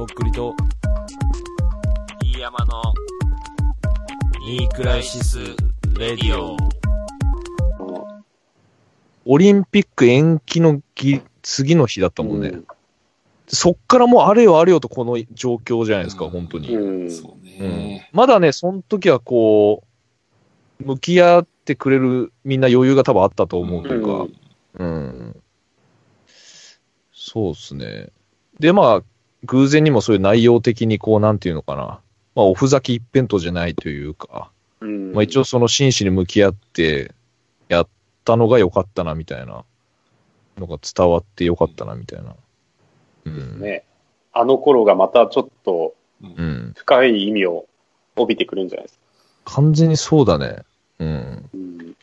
とっくりと、飯山のニークライシス・レディオ。オリンピック延期のぎ次の日だったもんね。うんそっからもうあれよあれよとこの状況じゃないですか、うん本当に。うん。そううんね。まだね、その時はこう、向き合ってくれるみんな余裕が多分あったと思うというか、うん。そうですね。で、まあ、偶然にもそういう内容的にこう、なんていうのかな。まあ、おふざけ一辺倒じゃないというか、うんまあ一応その真摯に向き合ってやったのが良かったな、みたいなのが伝わって良かったな、みたいな。うん。ね。あの頃がまたちょっとうん。深い意味を帯びてくるんじゃないですか。完全にそうだね。うん。うん。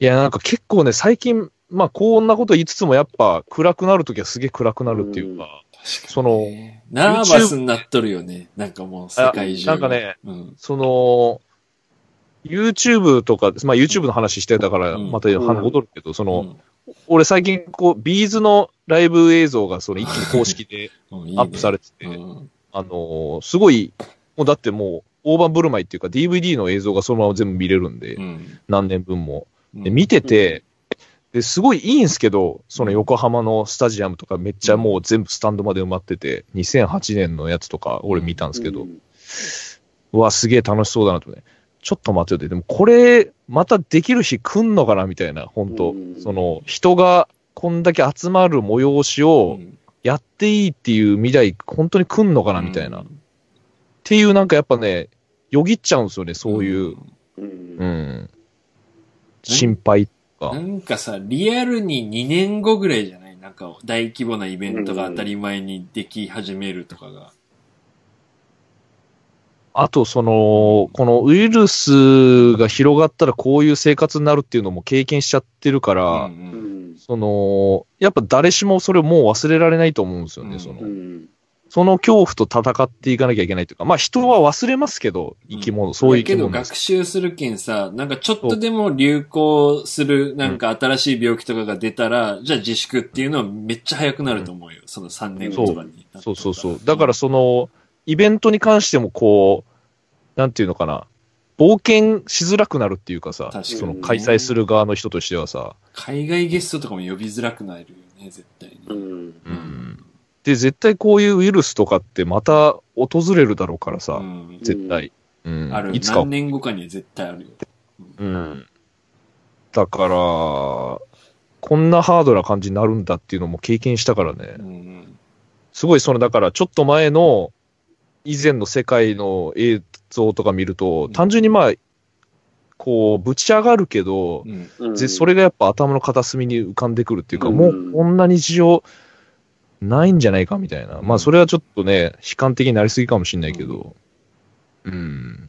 いや、なんか結構ね、最近、まあこんなこと言いつつもやっぱ暗くなるときはすげえ暗くなるっていうか、その、ナーバスになっとるよね。なんかもう世界中。なんかね、うん。その、YouTube とか、まあ YouTube の話してたから、うん。また話戻るけど、その、うん。俺最近こう、ビーズのライブ映像がその一気に公式で アップされてて、うん。あのーすごい、もうだってもう、大盤振る舞いっていうか DVD の映像がそのまま全部見れるんで、うん。何年分も。うん。で見てて、ですごいいいんすけど、その横浜のスタジアムとかめっちゃもう全部スタンドまで埋まってて、2008年のやつとか俺見たんですけど、うわ、すげえ楽しそうだなとね。ちょっと待ってよって、でもこれ、またできる日来んのかなみたいな、本当。うんその、人がこんだけ集まる催しうをん。やっていいっていう未来、本当に来んのかなみたいな。っていうなんかやっぱね、よぎっちゃうんですよね、そういう、うん。うん、心配が。なんかさ、リアルに2年後ぐらいじゃない？なんか大規模なイベントが当たり前にでき始めるとかが。あと、その、このウイルスが広がったらこういう生活になるっていうのも経験しちゃってるから、うんうんその、やっぱ誰しもそれをもう忘れられないと思うんですよね、うんそのう。んその恐怖と戦っていかなきゃいけないというか、まあ人は忘れますけど、生き物、そういう生きだけど学習するけんさ、なんかちょっとでも流行する、なんか新しい病気とかが出たら、じゃあ自粛っていうのはめっちゃ早くなると思うよ。その3年後とかに。そうそうそう。だからその、イベントに関してもこう、なんていうのかな、冒険しづらくなるっていうかさ、確かにその開催する側の人としてはさ、海外ゲストとかも呼びづらくなるよね、絶対に。うんうん。で、絶対こういうウイルスとかってまた訪れるだろうからさ、うん絶対。うん。ある。いつか何。年後かには絶対あるよ。うん。だから、こんなハードな感じになるんだっていうのも経験したからね。うんすごいその、だからちょっと前の以前の世界の映像とか見ると、ん単純にまあ、こう、ぶち上がるけど、うんそれがやっぱ頭の片隅に浮かんでくるっていうか、うんもうこんな日常ないんじゃないかみたいな。まあそれはちょっとね、悲観的になりすぎかもしれないけど、うん。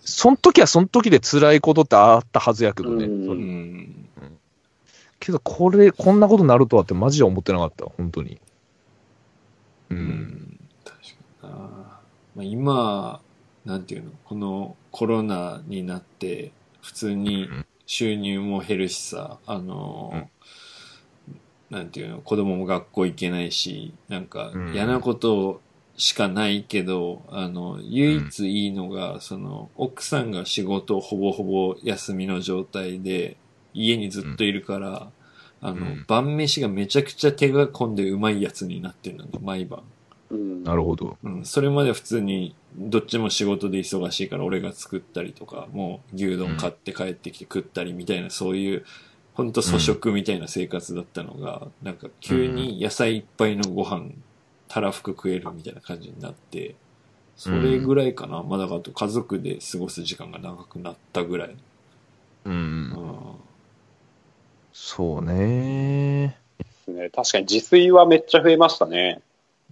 その時はその時で辛いことってあったはずやけどね。うんうんけどこれ、こんなことになるとはってマジで思ってなかった、本当に。う。うんん確かにな。まあ、今、なんていうの、このコロナになって、普通に収入も減るしさ、あの、なんていうの、子供も学校行けないし、なんかうん。嫌なことしかないけど、あの、唯一いいのが、その、奥さんが仕事をほぼほぼ休みの状態で、家にずっといるから、あの、うん。晩飯がめちゃくちゃ手が込んでうまいやつになってるのね、毎晩。うん。なるほど。うん、それまで普通に、どっちも仕事で忙しいから俺が作ったりとか、もう牛丼買って帰ってきて食ったりみたいな、そういう、ほんと粗食みたいな生活だったのが、なんか急に野菜いっぱいのご飯、たらふく食えるみたいな感じになって、それぐらいかな。まあだかと家族で過ごす時間が長くなったぐらい。うんう。ん。そうね。ね確かに自炊はめっちゃ増えましたね。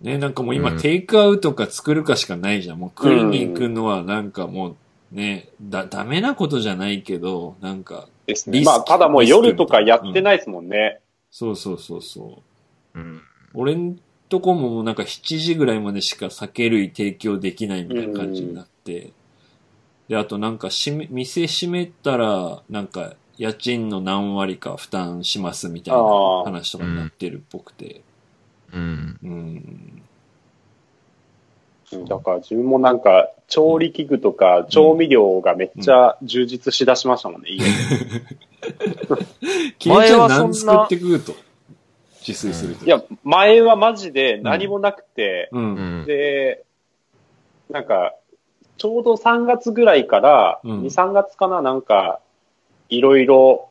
ね、なんかもう今、うんテイクアウトか作るかしかないじゃん。もう食いに行くのはなんかもう、ね、だ、ダメなことじゃないけど、なんか、ですね。まあ、ただもう夜とかやってないですもんね。そうそうそうそう。うん。俺んとこももうなんか7時ぐらいまでしか酒類提供できないみたいな感じになって、で、あとなんか閉め、店閉めたら、なんか家賃の何割か負担しますみたいな話とかになってるっぽくて、うん。うん。だから自分もなんか、調理器具とか調味料がめっちゃ充実しだしましたもんね、家で。前は何そんな作ってくると自炊すると。いや、前はマジで何もなくて。で、なんか、ちょうど3月ぐらいから、うん2、3月かな、なんか、いろいろ、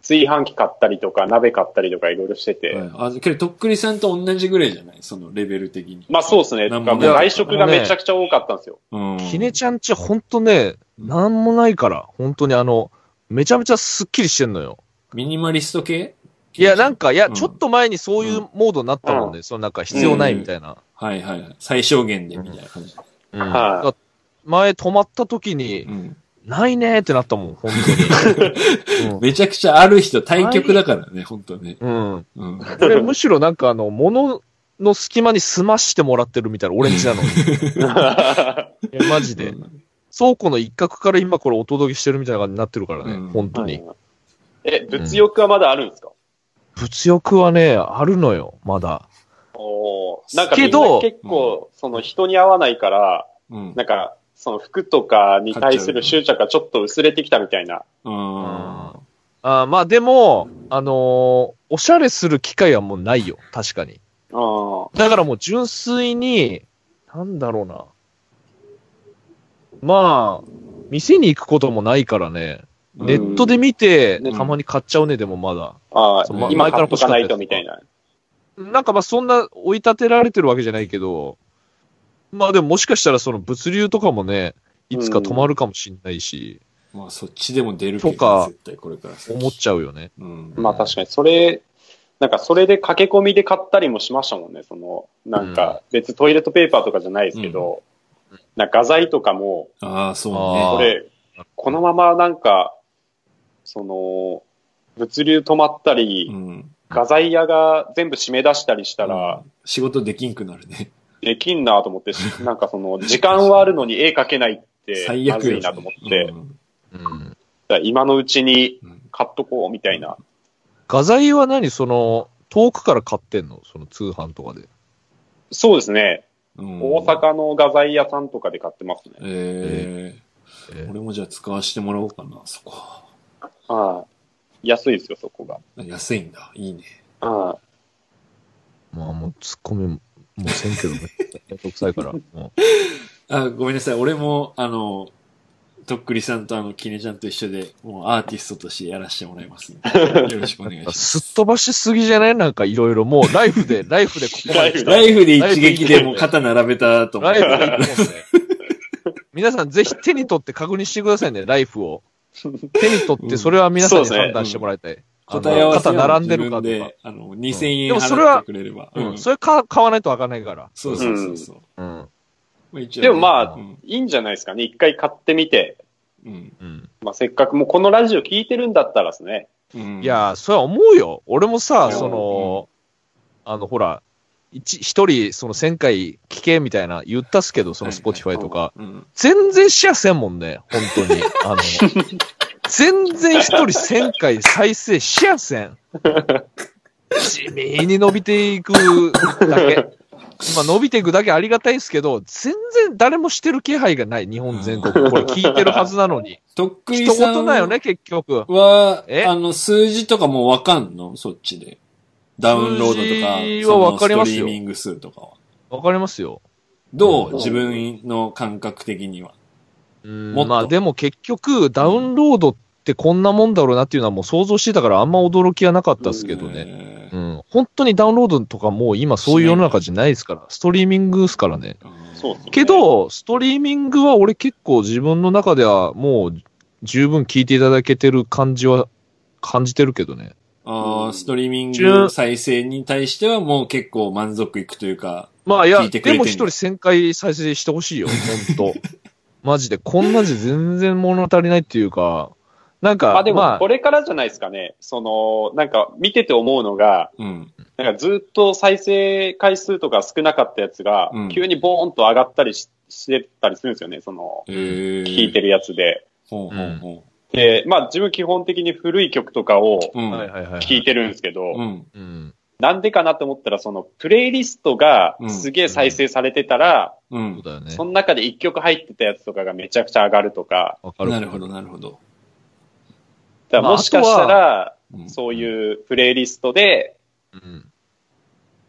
炊飯器買ったりとか、鍋買ったりとかいろいろしてて、はいあ、けど、とっくりさんと同じぐらいじゃない？そのレベル的に。まあそうですね。なんだからもう外食がめちゃくちゃ多かったんですよ。うん。ひねちゃんちほんとね、なんもないから、本当にあの、めちゃめちゃスッキリしてんのよ。ミニマリスト系？いや、なんか、いや、うんちょっと前にそういうモードになったもんね。そのなんか必要ないみたいな。はいはいはい。最小限でみたいな感じ。うんはいだ前泊まった時にう、ん。ないねーってなったもん、本当に。めちゃくちゃある人、対局だからね、本当ね。うん。うん。うん。これむしろなんかあの、物の隙間に済ましてもらってるみたいな、俺んちなのに。いやマジで。倉庫の一角から今これお届けしてるみたいな感じになってるからね、うん本当に。え、物欲はまだあるんですか、物欲はね、あるのよ、まだ。おーなんかみんけどな結構、その人に合わないから、うん。なんか、その服とかに対する執着がちょっと薄れてきたみたいな。うん。あーまあでも、あのーおしゃれする機会はもうないよ、確かに。あだからもう純粋に、なんだろうな。まあ、店に行くこともないからね。ネットで見て、うんたまに買っちゃうね、でもまだ。あそうま今前から買っとかないとみたいな。なんかまあそんな追い立てられてるわけじゃないけど、まあでももしかしたらその物流とかもね、いつか止まるかもしんないし、まあ、そっちでも出るけど、とか絶対これから先思っちゃうよね。うん。まあ確かに、それ、なんかそれで駆け込みで買ったりもしましたもんね。その、なんか別にトイレットペーパーとかじゃないですけど、なんか画材とかも、ああ、そうあね。ーこれ、このままなんか、その、物流止まったり、うん。画材屋が全部締め出したりしたら、うん仕事できんくなるね。できんなと思って、なんかその、時間はあるのに絵描けないって、最まずいなと思って、うんうん。ら今のうちにうん買っとこうみたいな。画材は何その、遠くから買ってんの？その通販とかで。そうですね。うん大阪の画材屋さんとかで買ってますね。ええー、俺もじゃあ使わせてもらおうかな、そこ。はい。安いですよ、そこが。安いんだ。いいね。はまあもうツッコミも、もうせんけどね。めんどくさいから。も あ、ごめんなさい。俺も、あの、とっくりさんとあの、きねちゃんと一緒で、もうアーティストとしてやらせてもらいますんで。よろしくお願いしうます。すっ飛ばしすぎじゃない？なんかいろいろもうライフで、ライフでここまで来た。ライフで一撃でもう肩並べたと思って。ライフで一本で。皆さんぜひ手に取って確認してくださいね、ライフを。手に取って、それは皆さんに判断してもらいたい。あの答え合わせ肩を並んでるかとか自分で。、あの、2000円でもそれは払ってくれれば。うん。それか買わないとわかんないから。そうそうそうそう。うん。でもまあうんい。いいんじゃないですかね。一回買ってみて、うんうん。まあ、せっかくもうこのラジオ聞いてるんだったらですね。うんいやー、それは思うよ。俺もさ、うんその、あの、ほら、一一人、その1000回聞けみたいな言ったっすけど、そのはい Spotify とか。うん全然シェアせんもんね、本当に。あの、全然一人1000回再生シェアせん。地味に伸びていくだけ。まあ伸びていくだけありがたいですけど、全然誰もしてる気配がない、日本全国。これ聞いてるはずなのに。とっくり人さん事だよね、結局。はえ、あの、数字とかもわかんの？そっちで。ダウンロードとか、数字はわかりますよストリーミング数とかは。わかりますよ。どう？自分の感覚的には。まあでも結局、ダウンロードってこんなもんだろうなっていうのはもう想像してたからあんま驚きはなかったですけどね。ねうん。本当にダウンロードとかもう今そういう世の中じゃないですから。ストリーミングですからね。そうけ、ど、ストリーミングは俺結構自分の中ではもう十分聞いていただけてる感じは感じてるけどね。ああ、ストリーミン十グ再生に対してはもう結構満足いくというか、まあいや、でも一人1000回再生してほしいよ、本当 マジで。こんなじゃ全然物足りないっていうか、なんか、まあでも、まあこれからじゃないですかね。その、なんか見てて思うのが、うん。なんかずっと再生回数とか少なかったやつが、うん急にボーンと上がったりししてたりするんですよね。その、えー、聞いてるやつで。ほうほうほで、まあ自分基本的に古い曲とかを。聞いてるんですけど。なんでかなと思ったら、その、プレイリストがすげえ再生されてたら、う。そうんだよね。その中で一曲入ってたやつとかがめちゃくちゃ上がるとか、わかる。なるほど、なるほど。だからもしかしたら、うんそういうプレイリストで、うん。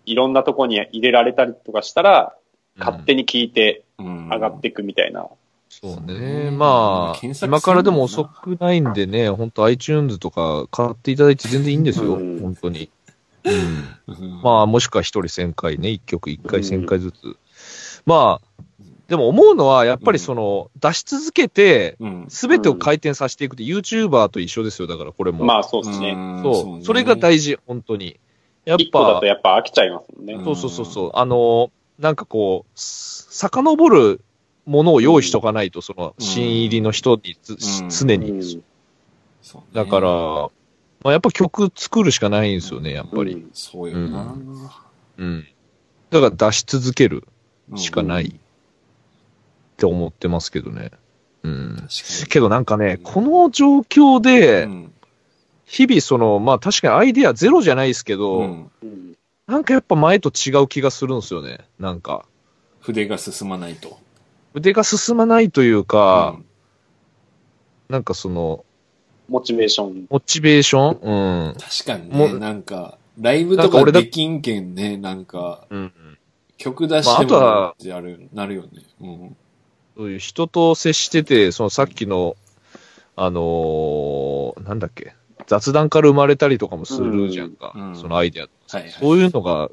いろんなとこに入れられたりとかしたら、勝手に聞いてうん上がっていくみたいな。そうね。ねまあ、今からでも遅くないんでね、本当 iTunes とか買っていただいて全然いいんですよ。うん本当に。まあ、もしくは一人1000回ね、一曲一回1000回ずつ。まあ、でも思うのは、やっぱりその、出し続けて、うん。すべてを回転させていくって、YouTuber と一緒ですよ、だからこれも。まあそうですね。んそう。それ事。が大事、本当に。やっぱだと、やっぱ飽きちゃいますもんね。うんそうそうそうそう。あの、なんかこう、す遡るものを用意しとかないと、その、新入りの人につ、うん常に。うんそうねだから、まあ、やっぱ曲作るしかないんですよね、やっぱり。うんそうよな。うん。だから出し続けるしかないうんって思ってますけどね。うん。けどなんかね、この状況でう、ん日々その、まあ確かにアイデアゼロじゃないですけど、うんうんなんかやっぱ前と違う気がするんですよね。なんか。筆が進まないと。腕が進まないというか、うんなんかその、モチベーション。モチベーション？うん。確かにね、もうなんか、ライブとかなんか俺だできんけんね、なんか、うん。曲出してもってある、なるよね。うん。そういう人と接してて、そのさっきの、あのーなんだっけ、雑談から生まれたりとかもするじゃんか、うんそのアイデア。はいはい。そういうのが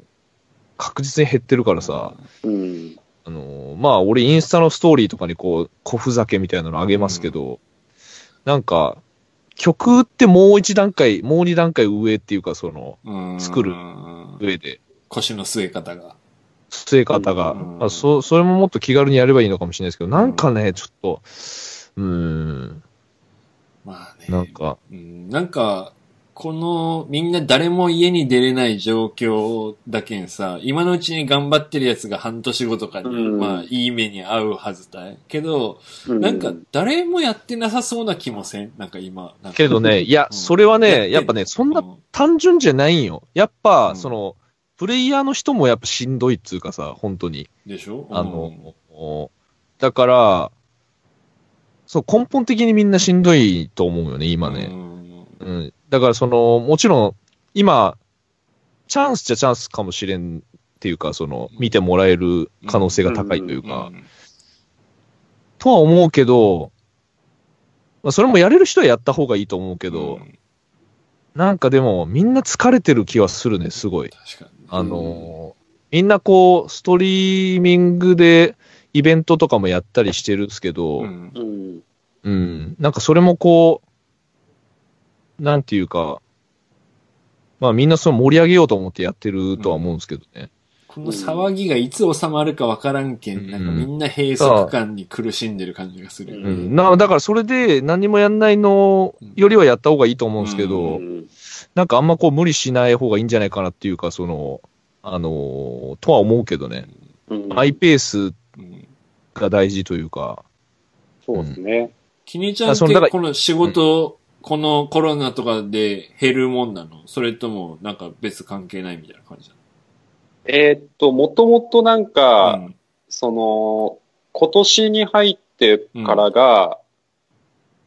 確実に減ってるからさ、うん。あのーまあ俺インスタのストーリーとかにこう、小ふざけみたいなのあげますけど、なんか、曲ってもう一段階、もう二段階上っていうか、その、うん。作る。うん上で、腰の据え方が。据え方が、うん。まあ、そ、それももっと気軽にやればいいのかもしれないですけど、なんかね、ちょっと、うーん、まあね。なんか、うん。なんか、この、みんな誰も家に出れない状況だけんさ、今のうちに頑張ってるやつが半年後とかに、うんまあ、いい目に遭うはずだい。けど、うなんか、誰もやってなさそうな気もせん？なんか今。なんかけどね、いや、うんそれはね、んやっぱね、そんなう単純じゃないんよ。やっぱ、うんその、プレイヤーの人もやっぱしんどいっつうかさ、本当に。でしょ？あの、だから、そう、根本的にみんなしんどいと思うよね、今ね。うん。だからその、もちろん、今、チャンスじゃチャンスかもしれんっていうか、その、見てもらえる可能性が高いというか、とは思うけど、まあ、それもやれる人はやった方がいいと思うけど、うんなんかでも、みんな疲れてる気はするね、すごい。あのーみんなこう、ストリーミングでイベントとかもやったりしてるんですけど。うん。なんかそれもこう、なんていうか、まあみんなその盛り上げようと思ってやってるとは思うんですけどね。この騒ぎがいつ収まるかわからんけん、うんなんかみんな閉塞感に苦しんでる感じがするよね。うん。なだからそれで何もやんないのよりはやった方がいいと思うんですけど、うんなんかあんまこう無理しない方がいいんじゃないかなっていうか、その、あのーとは思うけどね。うんマイペースうんが大事というか、そうですね。きにちゃんってこの仕事、このコロナとかで減るもんなの？それともなんか別関係ないみたいな感じなえーっと、もともとなんのか、うん。その、今年に入ってからが、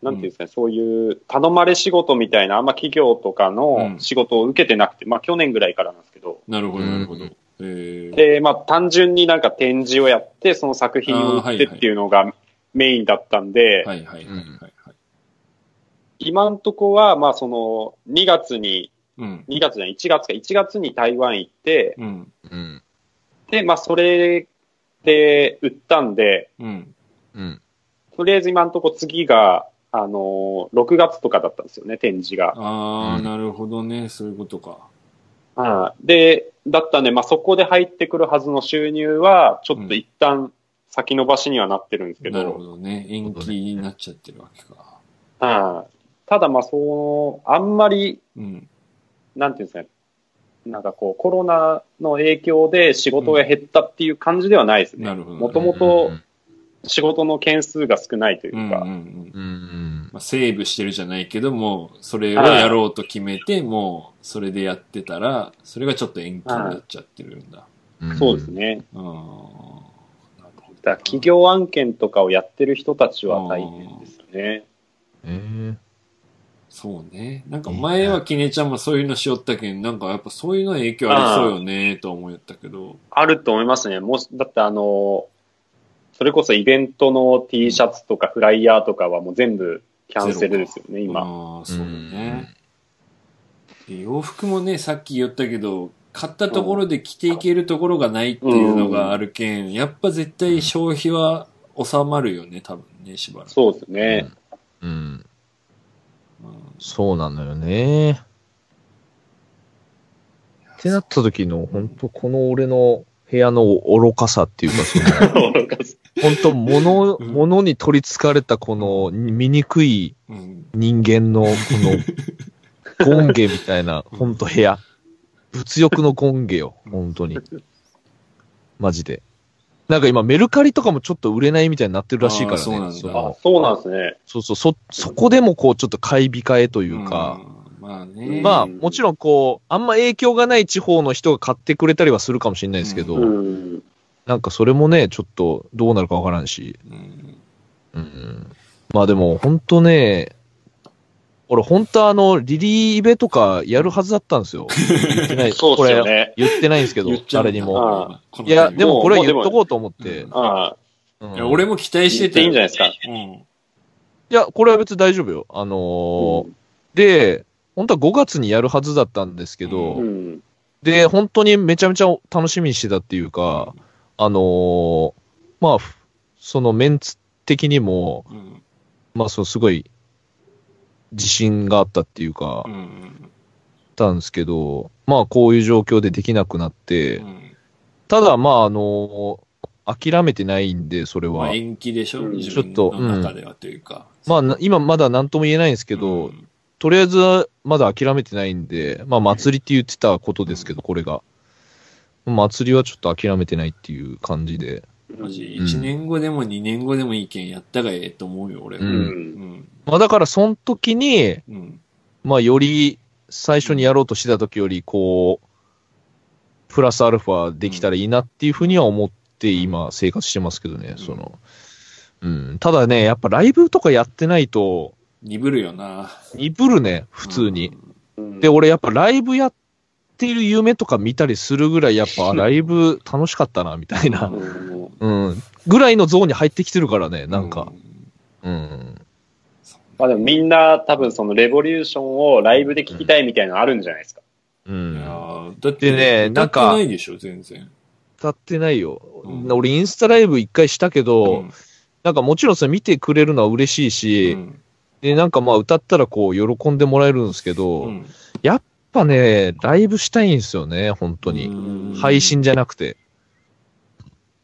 なんていうんですかね、そういう頼まれ仕事みたいな、あんま企業とかの仕事を受けてなくて、まあ去年ぐらいからなんですけど、なるほど、なるほど。うんえー。で、まあ単純になんか展示をやって、その作品を売ってっていうのがメインだったんで、はいはいはい。はいはい。今んとこは、まあその、2月に、うん。2月じゃない、1月か、1月に台湾行って、うん。うん。で、まあそれで売ったんで、うん。うん。とりあえず今んとこ次が、あのー、6月とかだったんですよね、展示が。ああ、うんなるほどね。そういうことか。あで、だったんで、まあそこで入ってくるはずの収入は、ちょっと一旦先延ばしにはなってるんですけなるほど、どね。延期になっちゃってるわけか。あただまあその、あんまり、うん。なんていうんですかね、なんかこう、コロナの影響で仕事が減ったっていう感じではないですね。もともと仕事の件数が少ないというか、うんうんうん。うん。うん。まあ、セーブしてるじゃないけども、それをやろうと決めて、もそれでやってたら、それがちょっと延期になっちゃってるんだ。うんそうです。ね。うん。なるほどだ企業案件とかをやってる人たちは大変ですよね。えそうね。なんか前はきねちゃんもそういうのしよったけん、なんかやっぱそういうの影響ありそうよね、と思ったけど。あると思いますね。もし、だってあの、それこそイベントの T シャツとかフライヤーとかはもう全部キャンセルですよね、今。ああ、そうだね。で洋服もね、さっき言ったけど、買ったところで着ていけるところがないっていうのがあるけん、やっぱ絶対消費は収まるよね、多分ね、しばらく。そうですね。うん。うんそうなのよね。ってなった時の、本当この俺の部屋の愚かさっていうか、その、本当物、うん物に取り憑かれたこの醜いうん。人間のこの、ゴンゲみたいな、本当部屋。物欲のゴンゲよ、本当に。マジで。なんか今メルカリとかもちょっと売れないみたいになってるらしいからね。そうなんだのあ、そうなんですね。そうそう、そ、そこでもこうちょっと買い控えというか、うん、まあね。まあもちろんこう、あんま影響がない地方の人が買ってくれたりはするかもしれないですけど、うん。なんかそれもね、ちょっとどうなるかわからんし、うん。うん。まあでも本当ね、俺本当あの、リリーイベとかやるはずだったんですよ。言ってない、そうこれですよね。言ってないんですけど誰にも。いや、でもこれは言っとこうと思って。俺も期待しててていいんじゃないですか。うん。いや、これは別に大丈夫よ。あのーで、本当は5月にやるはずだったんですけど、うん。で、本当にめちゃめちゃ楽しみにしてたっていうか、あのーまあ、ふそのメンツ的にも、うん。まあ、そう、すごい、自信があったっていうか、うん。たんですけど、まあ、こういう状況でできなくなって、うん。ただ、まあ、あの諦めてないんで、それは。まあ延期でしょ？ちょっとの中ではというか。まあ、な今まだ何とも言えないんですけど、うんとりあえずはまだ諦めてないんで、まあ、祭りって言ってたことですけど、これが。祭りはちょっと諦めてないっていう感じで。マジ、うん1年後でも2年後でもいいけんやったがええと思うよ、俺は。ううん。うん。まあ、だから、その時に、うん。まあ、より、最初にやろうとしてた時より、こう、プラスアルファできたらいいなっていうふうには思って今生活してますけどね、うんその、うん。ただね、やっぱライブとかやってないと、鈍るよな。鈍るね、普通に。うんで、俺やっぱライブやってる夢とか見たりするぐらい、やっぱあ ライブ楽しかったな、みたいなう。うんうん。ぐらいのゾーンに入ってきてるからね、なんか。。うん。まあでもみんな多分そのレボリューションをライブで聞きたいみたいなのあるんじゃないですか。ううん。いやん。ーだってでね歌ってなんかないでしょ、全然。歌ってないよ。うん俺インスタライブ一回したけど、うんなんかもちろんそれ見てくれるのは嬉しいし、うんで、なんかまあ歌ったらこう喜んでもらえるんですけど、うんやっぱね、ライブしたいんですよね、本当に。うん配信じゃなくて。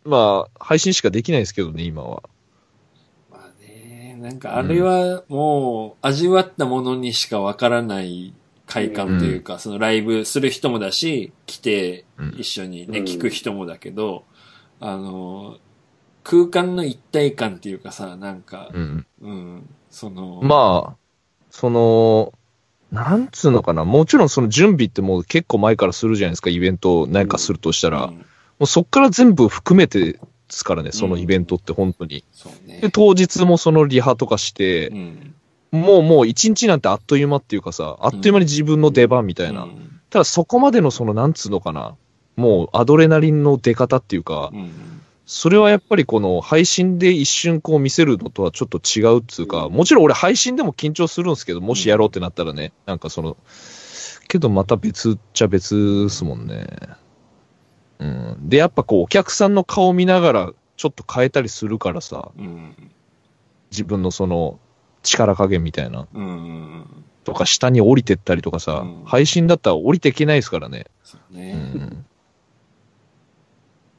まあ、配信しかできないですけどね、今は。まあね、なんかあれはもう味わったものにしかわからない快感というか、そのライブする人もだし、来てうん一緒にね、うん聞く人もだけど、あの、空間の一体感っていうかさ、なんか、うん。うん、その、まあ、その、なんつうのかな。もちろんその準備ってもう結構前からするじゃないですか、イベントを何かするとしたら。うんもうそっから全部含めてですからね、そのイベントって本当に。そうねで、。当日もそのリハとかしてう、ん。もうもう一日なんてあっという間っていうかさ、あっという間に自分の出番みたいな。うんただそこまでのそのなんつうのかな。もうアドレナリンの出方っていうか、うん。それはやっぱりこの配信で一瞬こう見せるのとはちょっと違うっつうか、もちろん俺配信でも緊張するんですけど、もしやろうってなったらね、なんかその、けどまた別っちゃ別っすもんね。うん。で、やっぱこうお客さんの顔見ながらちょっと変えたりするからさ、うん。自分のその力加減みたいな。うん。とか下に降りてったりとかさ、うん配信だったら降りていけないですからね。うそうね。ん。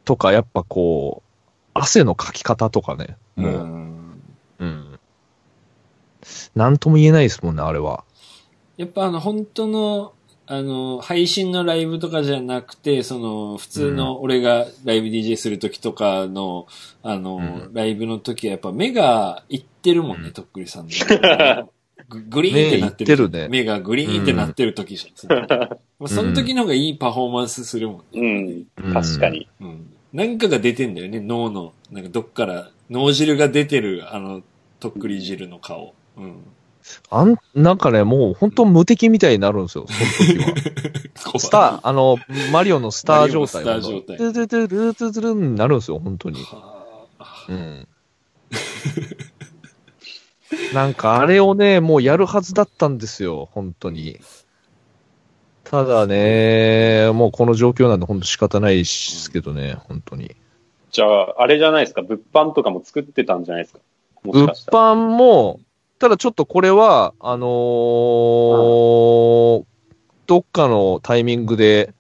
とか、やっぱこう、汗のかき方とかね。もう、んうん。なんとも言えないですもんね、あれは。やっぱあの、本当の、あの、配信のライブとかじゃなくて、その、普通の俺がライブ DJ するときとかの、あの、うんライブの時はやっぱ目がいってるもんね、うんとっくりさんの。ググリーンってなってる。目ね目がグリーンってなってる時じゃん。もうその時の方がいいパフォーマンスするもん。うん。うん確かに。うん。なんかが出てんだよね、脳の。なんかどっから、脳汁が出てる、あの、とっくり汁の顔。うん。あん、なんかね、もう本当無敵みたいになるんですよ、その時は。スター、あの、マリオのスター状態スター状態トゥトゥトゥルートゥトゥになるんですよ、本当に。はあうん。なんかあれをね、もうやるはずだったんですよ、本当に。ただね、もうこの状況なんで本当仕方ないですけどね、本当に。じゃあ、あれじゃないですか。物販とかも作ってたんじゃないですか。もし物かしたら。販も、ただちょっとこれは、あのーどっかのタイミングで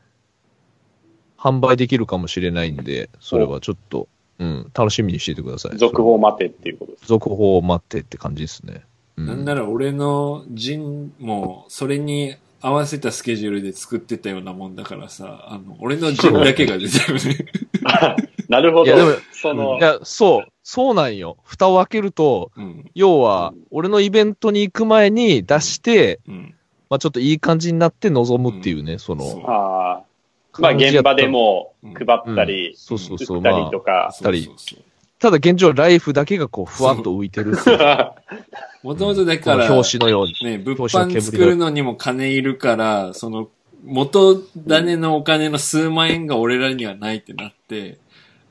販売できるかもしれないんで、それはちょっと、うん、楽しみにしていてください。続報を待てっていうことです。続報を待ってって感じですね。うなんなら俺の陣も、それに合わせたスケジュールで作ってたようなもんだからさ、あの、俺の陣だけが出たよね。なるほどいやでも。そのい、や、そう、そうなんよ。蓋を開けると、うん。要は、俺のイベントに行く前に出して、うん。まあちょっといい感じになって臨むっていうね、その、ああ、まあ現場でもうん配ったり、そうそうそう、売ったまあ、りとか。そうそうそうただ現状ライフだけがこう、ふわっと浮いてるっていう。もともとだこから、の表紙のように。ね、物販作るのにも金いるから、その、元種のお金の数万円が俺らにはないってなって、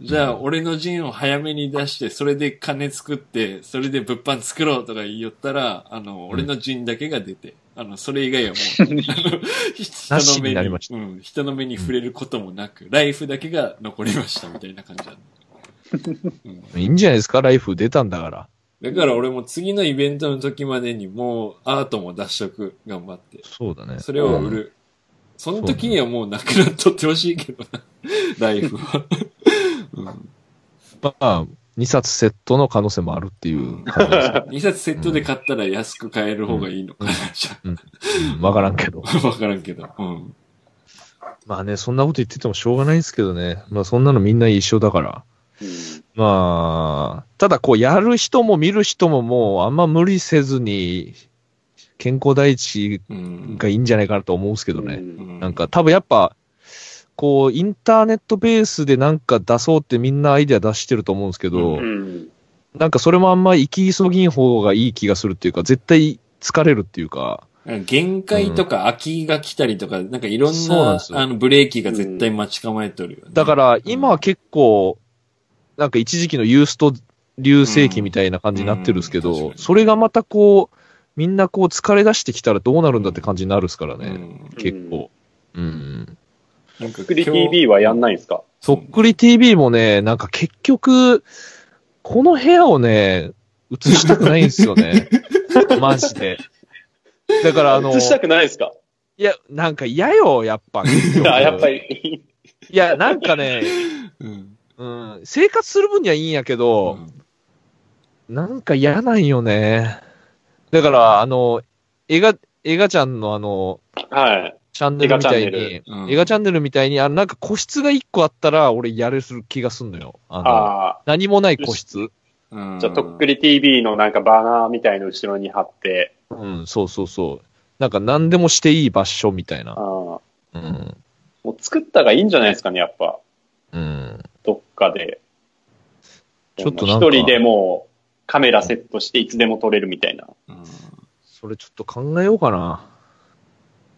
じゃあ俺の陣を早めに出して、それで金作って、それで物販作ろうとか言いよったら、あの、俺の陣だけが出て、あの、それ以外はもう、人の目にうん、人の目に触れることもなく、ライフだけが残りましたみたいな感じだ、うんいいんじゃないですか、ライフ出たんだから。だから俺も次のイベントの時までにもうアートも出しとく、頑張って。そうだね。それを売る。その時にはもうなくなっとってほしいけどな、ライフは。うんまあ、2冊セットの可能性もあるっていう感じです。2冊セットで買ったら安く買える方がいいのかな、じゃうんわからんけど。あ。わからんけど。うん。まあね、そんなこと言っててもしょうがないんですけどね。まあそんなのみんな一緒だから。うんまあ、ただこうやる人も見る人ももうあんま無理せずに、健康第一うん。がいいんじゃないかなと思うんですけどね。うんなんか多分やっぱ、こう、インターネットベースでなんか出そうってみんなアイデア出してると思うんですけど、ううん。なんかそれもあんま行き急ぎん方がいい気がするっていうか、絶対疲れるっていうか、限界とか空きが来たりとか、なんかいろんなあのブレーキが絶対待ち構えとるよね。だから今は結構、なんか一時期のユースト流星期みたいな感じになってるんですけど、それがまたこう、みんなこう疲れ出してきたらどうなるんだって感じになるっすからね、うん。結構。うん。なんかクリ TV はやんないんですか？そっくり TV もね、なんか結局、この部屋をね、映したくないんですよね。マジで。だからあの、映したくないですか？いや、なんか嫌よ、やっぱ。あ、やっぱり。いや、なんかね、うん。うん、生活する分にはいいんやけど、なんか嫌なんよね。だから、あの、映画、映画ちゃんのあの、はい。チャンネルみたい映画チャンネに、うん映画チャンネルみたいに、あの、なんか個室が一個あったら、俺やれする気がすんのよ。あの、ああ。何もない個室。うんじゃあ、とっくり TV のなんかバナーみたいの後ろに貼って、うん、そうそうそう。なんか何でもしていい場所みたいな。ああ。もうん。う作ったがいいんじゃないですかね、やっぱ。うん。どっかで。ちょっとなんか一人でもうカメラセットしていつでも撮れるみたいな。うんそれちょっと考えようかな。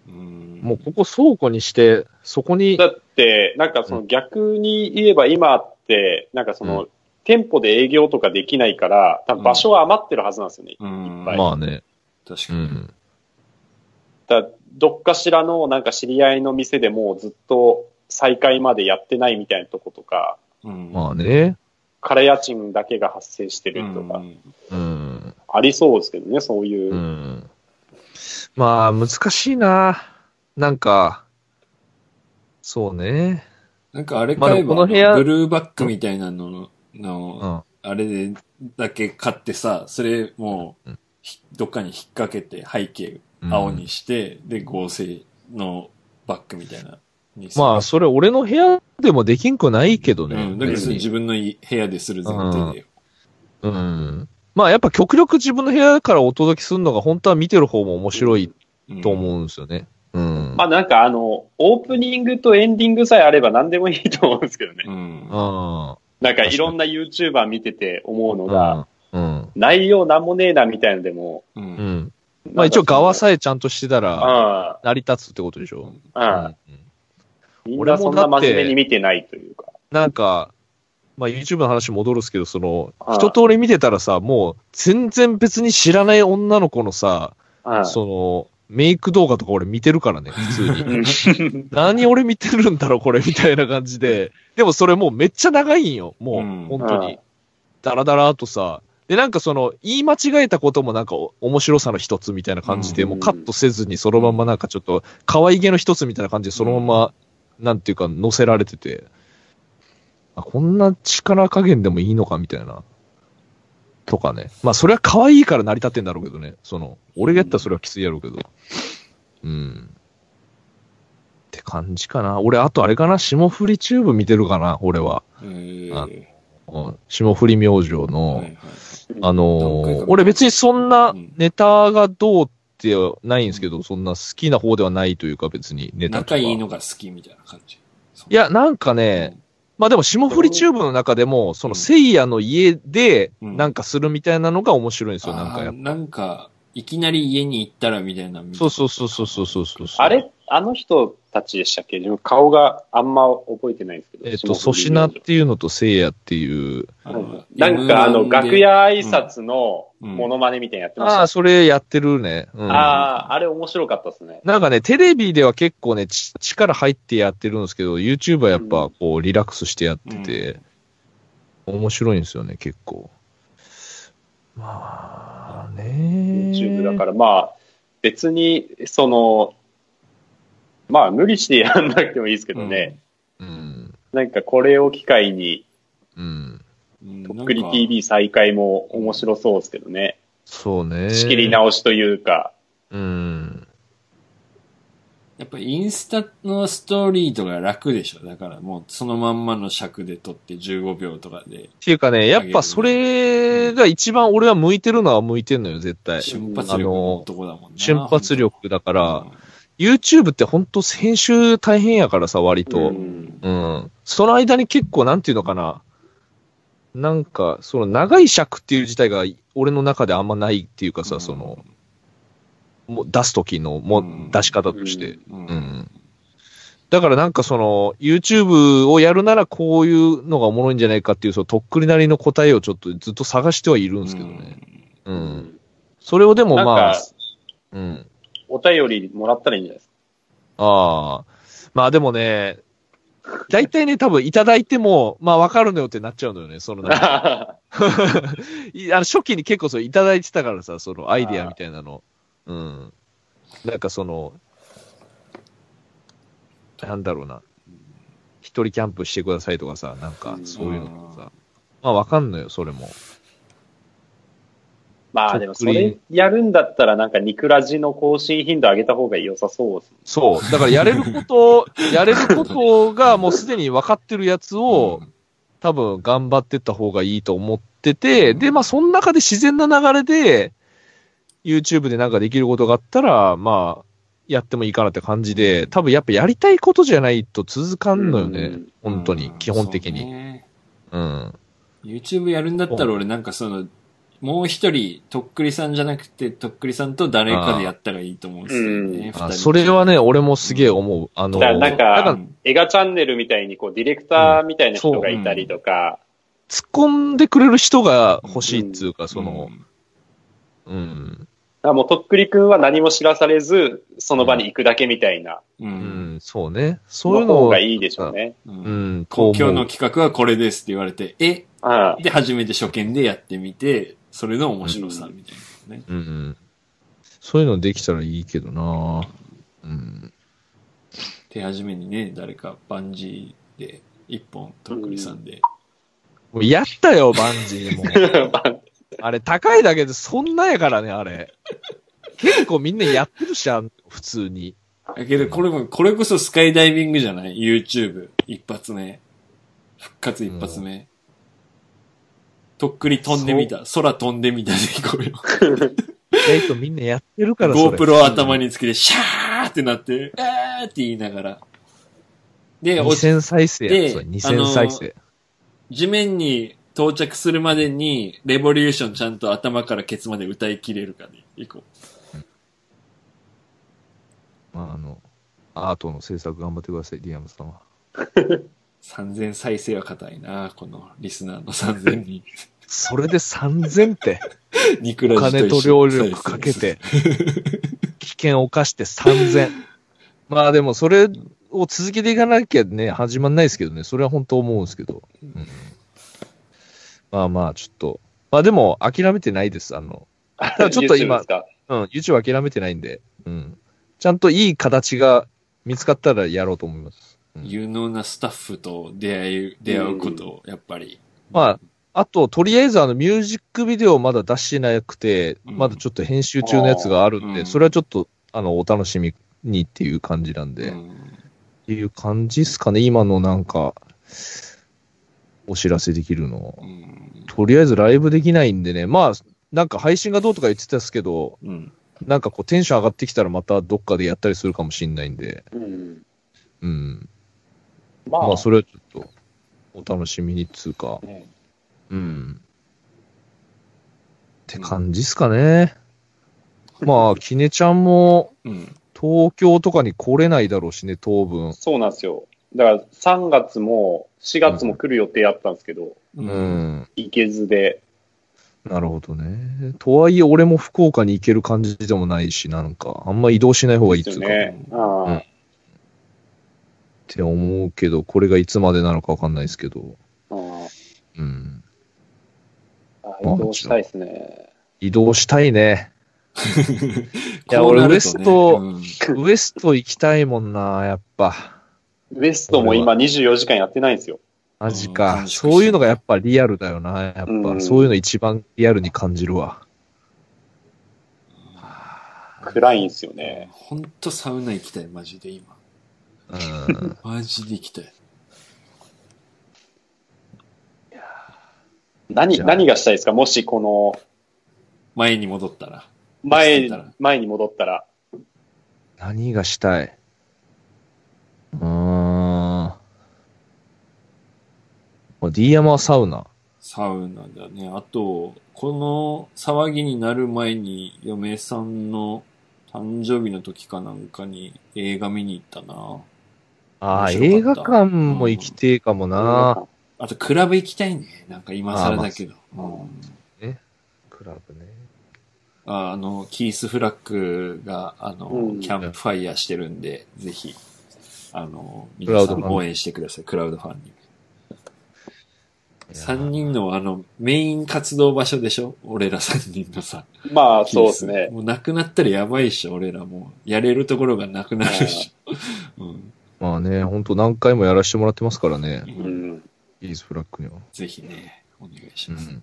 うんもうここ倉庫にして、そこに、だって、なんかその逆に言えば今って、なんかその、う店舗で営業とかできないから、多分場所は余ってるはずなんですよね。うんぱいまあね。確かに。うん。だからどっかしらのなんか知り合いの店でもうずっと再開までやってないみたいなとことか、うんまあね。空家賃だけが発生してるとか、うんうん。ありそうですけどね、そういう。うん。まあ、難しいな。なんか、そうね。なんかあれまあ買えば、この部屋ブルーバックみたいなのの、うのん。あれでだけ買ってさ、それもうどっかに引っ掛けて背景うん青にして、で合成のバッグみたいなまあ、それ俺の部屋でもできんくないけどね。うん。だけど自分の部屋でする前提でよ。うん。まあやっぱ極力自分の部屋からお届けするのが本当は見てる方も面白いと思うんですよね。うん。まあなんかあの、オープニングとエンディングさえあれば何でもいいと思うんですけどね。うん。あなんかいろんな YouTuber 見てて思うのが、うん。うん。内容なんもねえなみたいのでも、う。うんん。まあ一応側さえちゃんとしてたらあ成り立つってことでしょ。あ、ああうんみんなそんな真面目に見てないというか。なんか、まあ YouTube の話戻るんですけど、その、一通り見てたらさ、もう全然別に知らない女の子のさ、その、メイク動画とか俺見てるからね、普通に。うん 何俺見てるんだろう、これ、みたいな感じで。でもそれもうめっちゃ長いんよ、もう、うん本当に。ダラダラーとさ。で、なんかその、言い間違えたこともなんかお面白さの一つみたいな感じで、うんもうカットせずにそのままなんかちょっと、可愛げの一つみたいな感じでそのまま、なんていうか載せられてて、あ、こんな力加減でもいいのかみたいな。とかね。まあそれは可愛いから成り立ってんだろうけどね。その、俺がやったらそれはきついやろうけど。うん。って感じかな。俺、あとあれかな、霜降りチューブ見てるかな、俺は。うん霜降り明星の、はいはいあのー俺別にそんなうんネタがどうってないんですけど、そんな好きな方ではないというか別にネタ。仲いいのが好きみたいな感じ。いや、なんかね、まあでも霜降りチューブの中でも、その聖夜の家でうんなんかするみたいなのが面白いんですよ、なんかやっあーなんか、いきなり家に行ったらみたいな。そうそうそうそうそうそうそう。あれあの人たちでしたっけ？自分顔があんま覚えてないんですけど。えっと、粗品っていうのと聖夜っていう。あのなんかあの、M1 で楽屋挨拶のうんモノマネみたいなのやってました。ああ、それやってるね。うん。ああ、あれ面白かったですね。なんかね、テレビでは結構ね、ち力入ってやってるんですけど、YouTube はやっぱこう、リラックスしてやってて、面白いんですよね、結構。まあね。YouTube だから、まあ、別に、その、まあ、無理してやんなくてもいいですけどね。うん。なんかこれを機会に、うん。うんとっくり TV 再開も面白そうですけどね。そうね。仕切り直しというか。うん。やっぱインスタのストーリーとか楽でしょ？だからもうそのまんまの尺で撮って15秒とかでっていうかね、やっぱそれが一番俺は向いてるのは向いてんのよ、絶対。瞬発力の男だもんな。瞬発力だから、うん YouTube ってほんと編集大変やからさ、割と。うんうん。その間に結構、なんていうのかな。なんか、その長い尺っていう自体が俺の中であんまないっていうかさ、うんその、もう出す時のもううん出し方として。うんうん。だからなんかその、YouTube をやるならこういうのがおもろいんじゃないかっていう、そのとっくりなりの答えをちょっとずっと探してはいるんですけどね。うん。それをでもまあうん。お便りもらったらいいんじゃないですああ。まあでもね、大体ね、多分いただいても、まあわかるのよってなっちゃうのよね、そのなんか あの初期に結構そういただいてたからさ、そのアイディアみたいなの。うん。なんかその、なんだろうな。一人キャンプしてくださいとかさ、なんかそういうのさ。まあわかんのよ、それも。まあでもそれやるんだったらなんかニクラジの更新頻度上げた方が良さそうです。そう。だからやれること、やれることがもうすでに分かってるやつを、多分頑張ってった方がいいと思ってて、で、まあ、その中で自然な流れで、YouTube でなんかできることがあったら、まあ、やってもいいかなって感じで、多分やっぱやりたいことじゃないと続かんのよね。うん本当に、基本的そうに。ねうん。YouTube やるんだったら俺なんかその、もう一人、とっくりさんじゃなくて、とっくりさんと誰かでやったらいいと思うんですよね。それはね、俺もすげえ思う。あの、だからなんかなんか映画チャンネルみたいにこうディレクターみたいな人がいたりとか、突っ込んでくれる人が欲しいっていうか、そのう、んうん。だもうとっくりくんは何も知らされず、その場に行くだけみたいな、う。うんん、そうね。そういうののを方がいいでしょうね。ううんん、今日の企画はこれですって言われて、え？うんで、初めて初見でやってみて、それの面白さみたいなね。うんうん。そういうのできたらいいけどなうん。手始めにね、誰かバンジーで、一本、とっくりさんで。もうやったよ、バンジーも。あれ、高いだけでそんなやからね、あれ。結構みんなやってるじゃん、普通に。だけど、これも、これこそスカイダイビングじゃない ?YouTube。一発目。復活一発目。とっくり飛んでみた。空飛んでみたで行こうよ。意外とみんなやってるから、GoPro 頭につけて、シャーってなって、えーって言いながら。で、落ち2000再生やでそれ2000再生。地面に到着するまでに、レボリューションちゃんと頭からケツまで歌い切れるかで行こまあ、あの、アートの制作頑張ってください、ディアムさんは。う。3000再生は硬いな、このリスナーの3000人。それで3000って、お金ジと労力かけて、危険を冒して3000。まあでも、それを続けていかなきゃね、始まんないですけどね、それは本当思うんですけど。うんまあまあ、ちょっと。まあでも、諦めてないです。あの、た だちょっと今うん、YouTube 諦めてないんで、うん。ちゃんといい形が見つかったらやろうと思います。有能なスタッフと出会い、出会うことを、やっぱり。まあ、あと、とりあえずあの、ミュージックビデオまだ出してなくて、うん。まだちょっと編集中のやつがあるんで、うん。それはちょっと、あの、お楽しみにっていう感じなんで、っうん。ていう感じですかね、今のなんか、お知らせできるの。うん。とりあえずライブできないんでね、まあ、なんか配信がどうとか言ってたんですけど、うん。なんかこうテンション上がってきたらまたどっかでやったりするかもしんないんで、うん。うん。まあ、まあ、それはちょっと、お楽しみにっつうか、ねうん。って感じっすかね。まあ、きねちゃんもうん。東京とかに来れないだろうしね、当分。そうなんですよ。だから3月も4月も来る予定あったんですけど、う。うんん。行けずで、なるほどね。とはいえ、俺も福岡に行ける感じでもないし、なんか、あんま移動しない方がいいっつうか、っですよね。ああうんて思うけど、これがいつまでなのかわかんないですけど、あうん。ああ移動したいですね。移動したいね。いや俺ウエストうんウエスト行きたいもんな、やっぱ。ウエストも今24時間やってないんですよ。マジうんか。そういうのがやっぱリアルだよな。やっぱ、うんそういうの一番リアルに感じるわ。暗いんですよね。ほんとサウナ行きたい、マジで今。うん。マジで行きたい。何、何がしたいですか？もしこの前に戻ったら。前前に戻ったら。何がしたい？うーん。まあ D 山はサウナ。サウナだね。あと、この騒ぎになる前に、嫁さんの誕生日の時かなんかに映画見に行ったな。ああ、映画館も行きてえかもな。あと、クラブ行きたいね。なんか今更だけど。あまあうんクラブね。ああの、キース・フラッグが、あの、うんキャンプファイヤーしてるんで、ぜひ、あの、皆さん応援してください。クラウドファンに。三人のあの、メイン活動場所でしょ？俺ら三人のさ。まあ、そうですね。もうなくなったらやばいっしょ、俺らもう。やれるところがなくなるっしょ。うん。まあね、ほんと何回もやらせてもらってますからね。うん。イーズフラッグには。ぜひね、お願いします。うん。い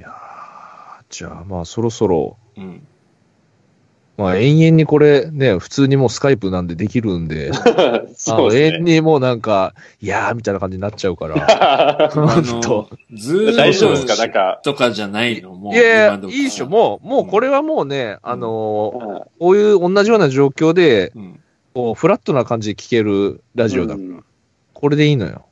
やーじゃあまあそろそろ、うん。まあ延々にこれね、普通にもうスカイプなんでできるんで、あ そうの永遠ですね。にもうなんか、いやーみたいな感じになっちゃうから。あほんと大丈夫ですか？なんか、とかじゃないの？もういやいいいでしょ。もう、もうこれはもうね、あのーうんこういう同じような状況で、うん。こうフラットな感じで聞けるラジオだから、うんこれでいいのよ。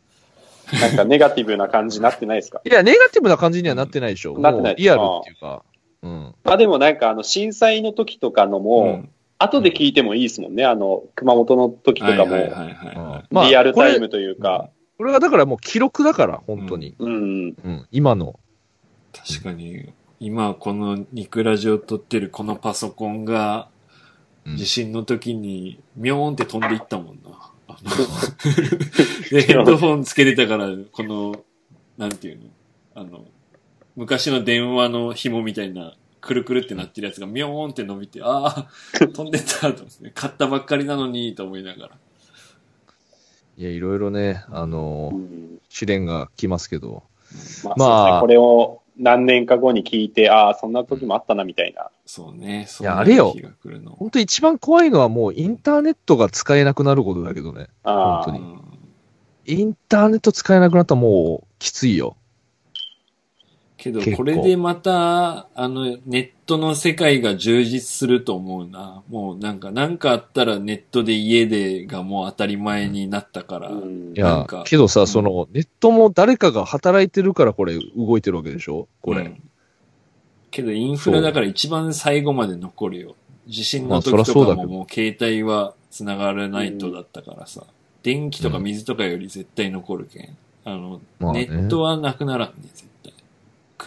なんかネガティブな感じになってないですか？いや、ネガティブな感じにはなってないでしょ。なってないリアルっていうか。うん。まあでもなんかあの震災の時とかのも、うん後で聞いてもいいですもんね。あの、熊本の時とかも、はいはいはいはまあリアルタイこムというい。か、これがだからもう記録だから、本当に。うん。うん。今の。確かに、今このニクラジオ撮ってるこのパソコンが、うん地震の時に、ミョーンって飛んでいったもんな。あの で、ヘッドホンつけてたから、この、なんていうの？あの、昔の電話の紐みたいな、くるくるってなってるやつがミョーンって伸びて、ああ、飛んでったと思って、買ったばっかりなのに、と思いながら。いや、いろいろね、あの試練が来ますけど。まあ、まあそうですねこれを何年か後に聞いて、ああ、そんな時もあったな、みたいな。そうね。そやあれよ。本当一番怖いのはもうインターネットが使えなくなることだけどね。ああ本当にうんインターネット使えなくなったらもうきついよ。けど、これでまた、あの、ネットの世界が充実すると思うな。もうなんか、なんかあったらネットで家でがもう当たり前になったから。うんいやなんか、けどさ、うんその、ネットも誰かが働いてるからこれ動いてるわけでしょ？これ。うんけど、インフラだから一番最後まで残るよ。地震まあの時とかももう携帯は繋がらないとだったからさ。電気とか水とかより絶対残るけん。あの、まあねネットはなくならんね、絶対。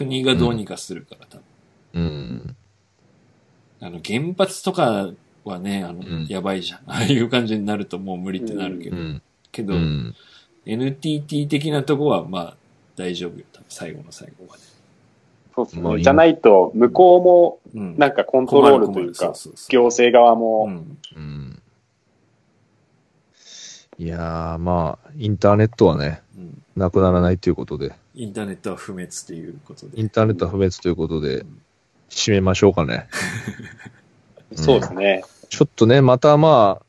国がどうにかするから、多分。うん。あの、原発とかはね、あの、うんやばいじゃん。ああいう感じになるともう無理ってなるけど。うん。けど、うん。NTT 的なとこは、まあ、大丈夫よ。多分最後の最後まで。そうですまあね。じゃないと、向こううん。も、なんかコントロールというか行政側うも、ん。うん。いやー、まあ、インターネットはね、うん。なくならないということで、インターネットは不滅ということで。インターネットは不滅ということで、締めましょうかね。そうですね。ちょっとね、またまあ、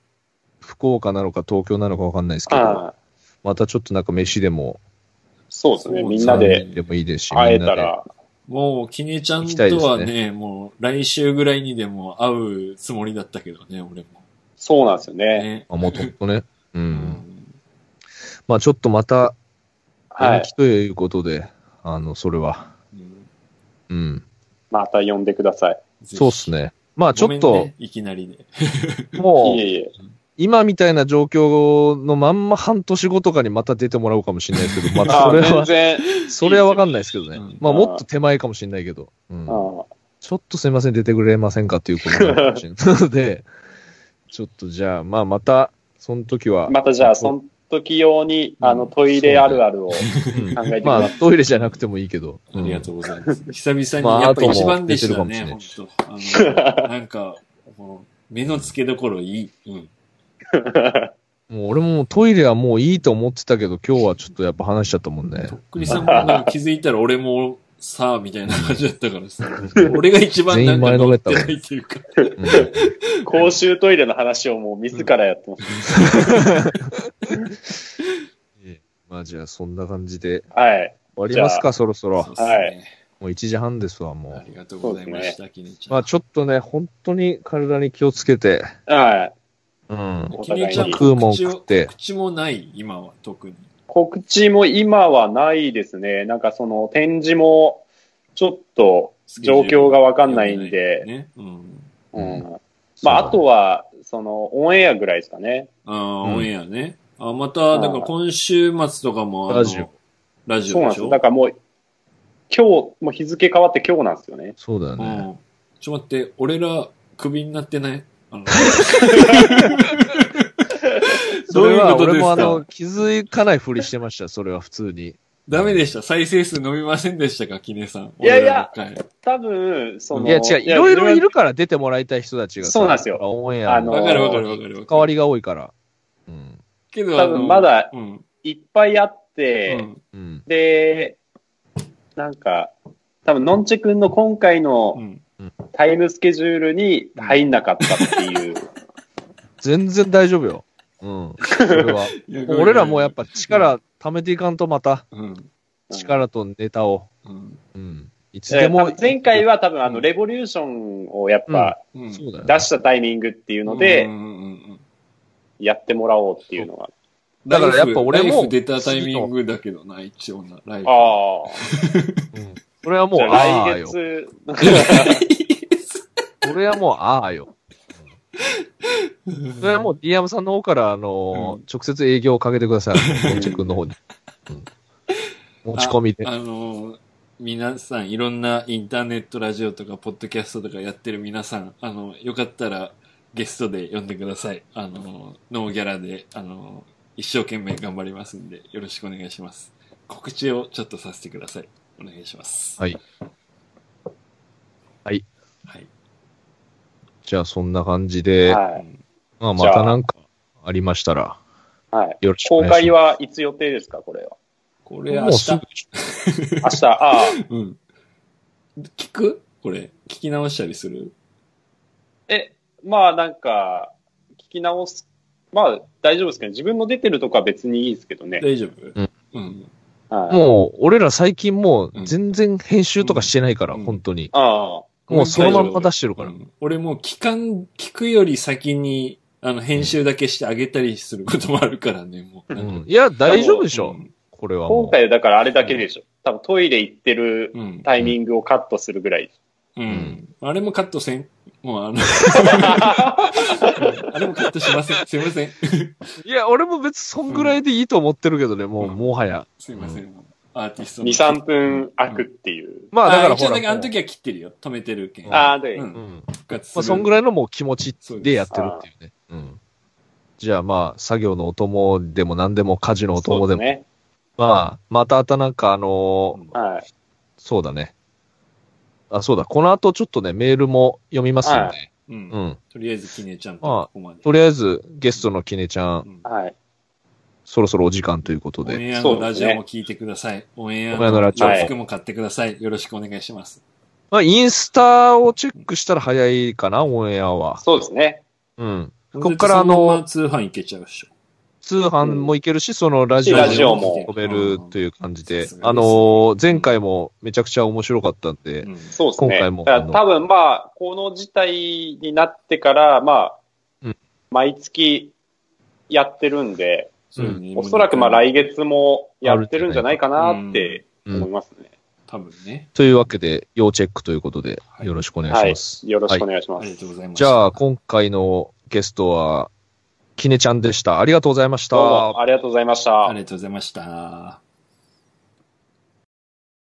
福岡なのか東京なのかわかんないですけど、またちょっとなんか飯でも、そうですね。みんなででもいいですし、会えたみんなでら、もう、きねちゃんとはね、もう、来週ぐらいにでも会うつもりだったけどね、俺も。そうなんですよね。ね。まあ、もともとね。う。。うんまあちょっとまた、はい。延期ということで、あの、それは。うんうん。また呼んでください。そうっすね。まあちょっとん、ねいきなりで。も、いうえいえ。今みたいな状況のまんま半年後とかにまた出てもらうかもしれないですけど、まあそれは、然。それはわかんないですけどねうん。まあもっと手前かもしれないけど。うんあちょっとすいません、出てくれませんかっていうことなのかもしれないので、ちょっとじゃあ、まあまた、その時は。あまたじゃあ、その時用に、あの、トイレあるあるを考うんえてくまあ。トイレじゃなくてもいいけど。ありがとうございます。久々まあに、やっぱあとも一番でしたね、出てる本当あの、なんか、目の付けどころいい。うん。もう俺もトイレはもういいと思ってたけど、今日はちょっとやっぱ話しちゃったもんねと。っくりさんもなんか気づいたら俺もさあ、みたいな感じだったからさ。俺が一番なんか乗ってないっていうか。うん公衆トイレの話をもう自らやってます。まあじゃあそんな感じではい。終わりますか、そろそろはいもう1時半ですわ、もう。ありがとうございました、きねちゃん。まあちょっとね、本当に体に気をつけて、はい。うん。おきねちゃん互いに。食うもん食って口もない、今は特に。告知も今はないですね。なんかその展示も、ちょっと状況がわかんないんで、ね。うん。うん。まあ、あとは、その、オンエアぐらいですかね。ああ、うんオンエアね。あ、また、だから今週末とかも、あのラジオ。ラジそうなんですよ。だからもう、今日、もう日付変わって今日なんですよね。そうだよね。うん。ちょっと待って、俺ら、クビになってない？あの どういうことですか？俺もあの、気づかないふりしてました、それは普通に。ダメでした。再生数伸びませんでしたか、キネさん。いやいや多分、その、いや違う、いろいろいるから出てもらいたい人たちがさそうなんですよオンエアあのわかるわかるわかるわかる。関わりが多いから。うん。けど、多分まだうん。いっぱいあっうて、ん。うん。で、なんか、多分、のんちくんの今回うのん。タイムスケジュールに入んなかったっていう。全然大丈夫よ。うん。それは。俺らもやっぱ力貯めていかんとまた、うん。力とネタを。うん。うん。いつででも。前回は多分、あの、うんレボリューションをやっぱうん。そうだよね。出したタイミングっていうのでう、ん。うん。うん。うん。やってもらおうっていうのが。だからやっぱ俺もライフ出たタイミングだけどな、一応な。ライフ。ああ。うん。それはもう、あああよ。来月、それはもう、ああよ。う んそれはもう DM さんの方から、あのー、直接営業をかけてください。もちくんの方に。うん持ち込みで。ああのー、皆さん、いろんなインターネットラジオとか、ポッドキャストとかやってる皆さん、あの、よかったらゲストで呼んでください。あの、ノーギャラで、あの、一生懸命頑張りますんで、よろしくお願いします。告知をちょっとさせてください。お願いします。はい。はい。はい。じゃあ、そんな感じで、はい。まあ、またなんかありましたら、はい。よろしくお公願いします。開はいつ予定ですかこれは？これ明日明日、ああ。うん。聞く？これ、聞き直したりする？え、まあなんか、聞き直す。まあ大丈夫ですけど、自分の出てるとこは別にいいですけどね。大丈夫？うんうん。はい。もう、俺ら最近もう全然編集とかしてないから、うん本当に。ああ。もうそのまんま出してるから。うん俺もう期間、聞くより先に、あの、編集だけしてあげたりすることもあるからね、もう。うん。いや、大丈夫でしょう。んこれは。今回だからあれだけでしょ。多分トイレ行ってるうん。タイミングをカットするぐらい。うん。あれもカットせん。もうあの、あれもカットしません。すいません。いや、俺も別にそんぐらいでいいと思ってるけどね、もう、うんもはや。すいません。アーティストの。2、3分空くっていう。まあ、だからほら。あの時は切ってるよ。止めてるけん。ああ、でう、。うんん。復活する。まあ、そんぐらい。のもう気持ちでやってるっていうね。うん。じゃあまあ、作業のお供でも何でも、家事のお供でも。ね。まあ、またあたなんかあのーはい。そうだね。あ、そうだ。この後ちょっとね、メールも読みますんで。う。うんん。とりあえず、きねちゃんとまあここまで。とりあえず、ゲストのきねちゃん、うんはい。そろそろお時間ということオンで。エアのラジオも聞いてください。オンエアオンエアのラジオ洋服も買ってください。よろしくお願いします。まあ、インスタをチェックしたら早いかな、オンエアは。そうですね。うん。こっからあそのままの、通販いけちゃうっしょ。通販もいけるし、そのラジオラジオも飛べるという感じであのー、前回もめちゃくちゃ面白かったんで、うんそうですね。今回も多分まあ、この事態になってから、まあ、うん毎月やってるんで、おそらくまあ来月もやってるんじゃないかなってうん思いますね。多分ね。というわけで、要チェックということで、はいよろしくお願いはいします。。よろしくお願いしまありす。がとうございました。じゃあ、今回のゲストは、きねちゃんでした。ありがとうございました。どうもありがとうございましたあ。りがとうございました。